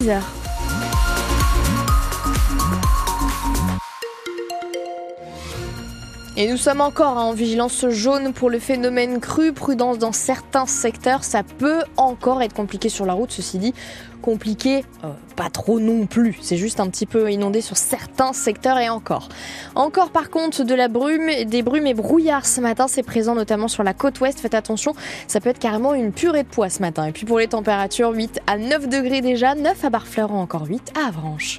bizarre Et nous sommes encore en vigilance jaune pour le phénomène cru. Prudence dans certains secteurs. Ça peut encore être compliqué sur la route, ceci dit. Compliqué, euh, pas trop non plus. C'est juste un petit peu inondé sur certains secteurs et encore. Encore par contre de la brume, des brumes et brouillards ce matin. C'est présent notamment sur la côte ouest. Faites attention, ça peut être carrément une purée de poids ce matin. Et puis pour les températures, 8 à 9 degrés déjà, 9 à Barfleur, encore 8 à Avranches.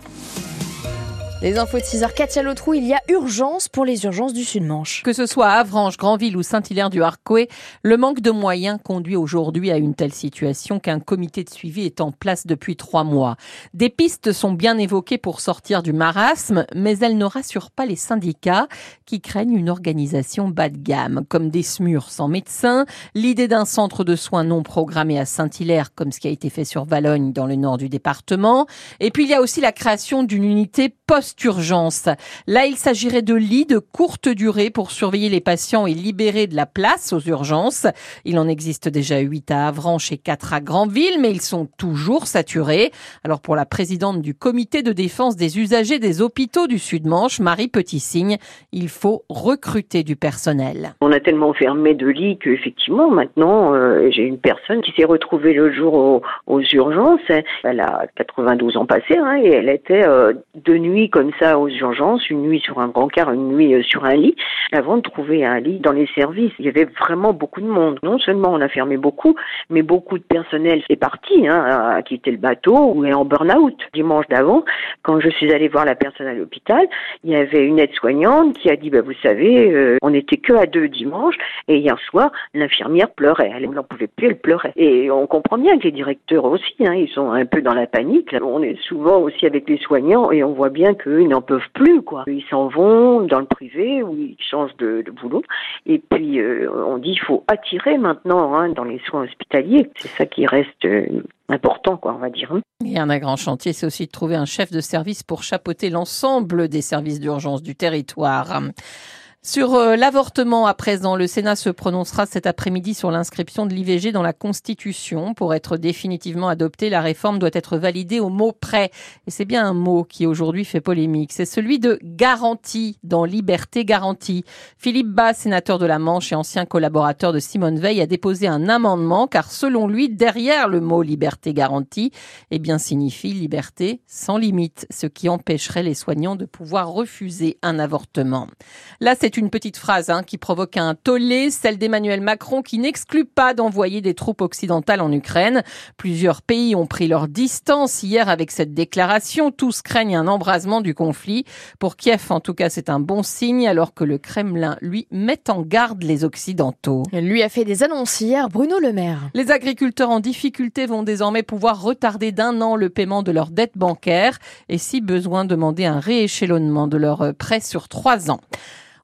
Les infos de 6h, Katia Lotrou, il y a urgence pour les urgences du Sud-Manche. Que ce soit à Avranches, Granville ou Saint-Hilaire du Harcouët, le manque de moyens conduit aujourd'hui à une telle situation qu'un comité de suivi est en place depuis trois mois. Des pistes sont bien évoquées pour sortir du marasme, mais elles ne rassurent pas les syndicats qui craignent une organisation bas de gamme, comme des SMUR sans médecin, l'idée d'un centre de soins non programmé à Saint-Hilaire, comme ce qui a été fait sur Valogne dans le nord du département. Et puis il y a aussi la création d'une unité post urgence Là, il s'agirait de lits de courte durée pour surveiller les patients et libérer de la place aux urgences. Il en existe déjà 8 à Avranches et 4 à Granville, mais ils sont toujours saturés. Alors pour la présidente du comité de défense des usagers des hôpitaux du Sud-Manche, Marie Petit-Signe, il faut recruter du personnel. On a tellement fermé de lits qu'effectivement maintenant euh, j'ai une personne qui s'est retrouvée le jour aux, urgences. Elle a 92 ans passés hein, et elle était euh, de nuit comme ça aux urgences, une nuit sur un brancard, une nuit euh, sur un lit, avant de trouver un lit dans les services. Il y avait vraiment beaucoup de monde. Non seulement on a fermé beaucoup, mais beaucoup de personnel est parti, hein, a quitté le bateau ou est en burn-out. Dimanche d'avant, quand je suis allée voir la personne à l'hôpital, il y avait une aide-soignante qui a dit, bah, vous savez, euh, on n'était que à deux dimanche, et hier soir, l'infirmière pleurait. Elle n'en pouvait plus, elle pleurait. Et on comprend bien que les directeurs aussi, hein, ils sont un peu dans la panique. On est souvent aussi avec les soignants et on voit bien que ils n'en peuvent plus, quoi. Ils s'en vont dans le privé ou ils changent de, boulot. Et puis, euh, on dit il faut attirer maintenant hein, dans les soins hospitaliers. C'est ça qui reste euh, important, quoi, on va dire. Hein. Et un grand chantier, c'est aussi de trouver un chef de service pour chapeauter l'ensemble des services d'urgence du territoire. Sur euh, l'avortement à présent, le Sénat se prononcera cet après-midi sur l'inscription de l'IVG dans la Constitution. Pour être définitivement adoptée, la réforme doit être validée au mot près. Et c'est bien un mot qui aujourd'hui fait polémique. C'est celui de garantie dans liberté garantie. Philippe Bas, sénateur de la Manche et ancien collaborateur de Simone Veil, a déposé un amendement car selon lui, derrière le mot liberté garantie, eh bien, signifie liberté sans limite, ce qui empêcherait les soignants de pouvoir refuser un avortement. Là, c'est une petite phrase hein, qui provoque un tollé, celle d'Emmanuel Macron qui n'exclut pas d'envoyer des troupes occidentales en Ukraine. Plusieurs pays ont pris leur distance hier avec cette déclaration. Tous craignent un embrasement du conflit. Pour Kiev, en tout cas, c'est un bon signe alors que le Kremlin, lui, met en garde les Occidentaux. Lui a fait des annonces hier, Bruno Le Maire. Les agriculteurs en difficulté vont désormais pouvoir retarder d'un an le paiement de leurs dettes bancaires et si besoin demander un rééchelonnement de leurs prêts sur trois ans.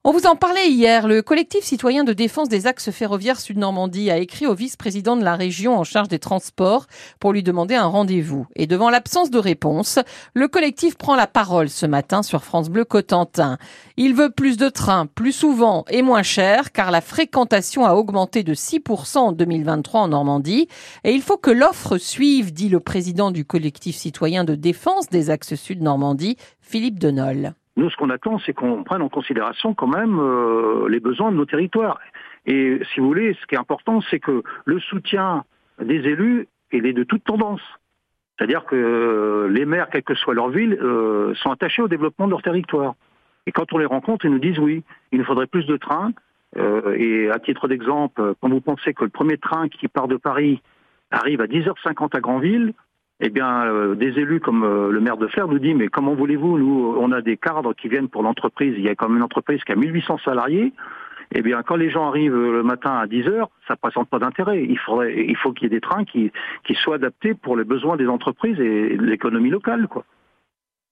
On vous en parlait hier. Le collectif citoyen de défense des axes ferroviaires Sud-Normandie a écrit au vice-président de la région en charge des transports pour lui demander un rendez-vous. Et devant l'absence de réponse, le collectif prend la parole ce matin sur France Bleu Cotentin. Il veut plus de trains, plus souvent et moins cher, car la fréquentation a augmenté de 6% en 2023 en Normandie. Et il faut que l'offre suive, dit le président du collectif citoyen de défense des axes Sud-Normandie, Philippe Denol. Nous, ce qu'on attend, c'est qu'on prenne en considération quand même euh, les besoins de nos territoires. Et si vous voulez, ce qui est important, c'est que le soutien des élus, il est de toute tendance. C'est-à-dire que euh, les maires, quelle que soit leur ville, euh, sont attachés au développement de leur territoire. Et quand on les rencontre, ils nous disent oui, il nous faudrait plus de trains. et à titre d'exemple, quand vous pensez que le premier train qui part de Paris arrive à 10h50 à Granville, eh bien, euh, des élus comme euh, le maire de Flers nous dit mais comment voulez-vous Nous, on a des cadres qui viennent pour l'entreprise. Il y a comme une entreprise qui a 1800 salariés. Eh bien, quand les gens arrivent le matin à 10 heures, ça ne présente pas d'intérêt. Il faudrait, il faut qu'il y ait des trains qui, qui soient adaptés pour les besoins des entreprises et de l'économie locale, quoi.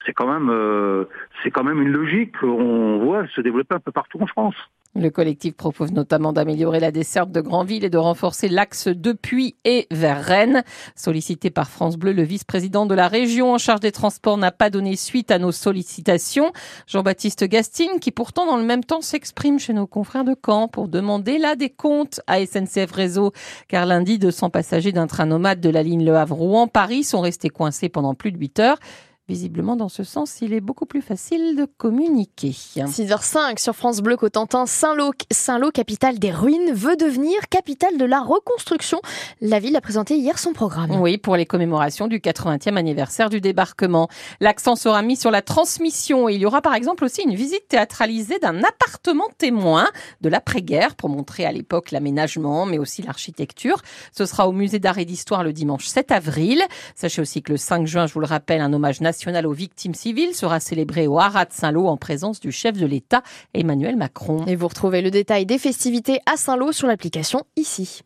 C'est quand même, euh, c'est quand même une logique qu'on voit se développer un peu partout en France. Le collectif propose notamment d'améliorer la desserte de Grandville et de renforcer l'axe depuis et vers Rennes. Sollicité par France Bleu, le vice-président de la région en charge des transports n'a pas donné suite à nos sollicitations. Jean-Baptiste Gastine, qui pourtant dans le même temps s'exprime chez nos confrères de Caen pour demander là des comptes à SNCF Réseau, car lundi, 200 passagers d'un train nomade de la ligne Le Havre-Rouen-Paris sont restés coincés pendant plus de 8 heures. Visiblement, dans ce sens, il est beaucoup plus facile de communiquer. 6h05 sur France Bleu Cotentin, Saint-Lô, Saint-Lô, capitale des ruines, veut devenir capitale de la reconstruction. La ville a présenté hier son programme. Oui, pour les commémorations du 80e anniversaire du débarquement. L'accent sera mis sur la transmission il y aura par exemple aussi une visite théâtralisée d'un appartement témoin de l'après-guerre pour montrer à l'époque l'aménagement, mais aussi l'architecture. Ce sera au musée d'art et d'histoire le dimanche 7 avril. Sachez aussi que le 5 juin, je vous le rappelle, un hommage national national aux victimes civiles sera célébré au Haras de Saint-Lô en présence du chef de l'État Emmanuel Macron. Et vous retrouvez le détail des festivités à Saint-Lô sur l'application ici.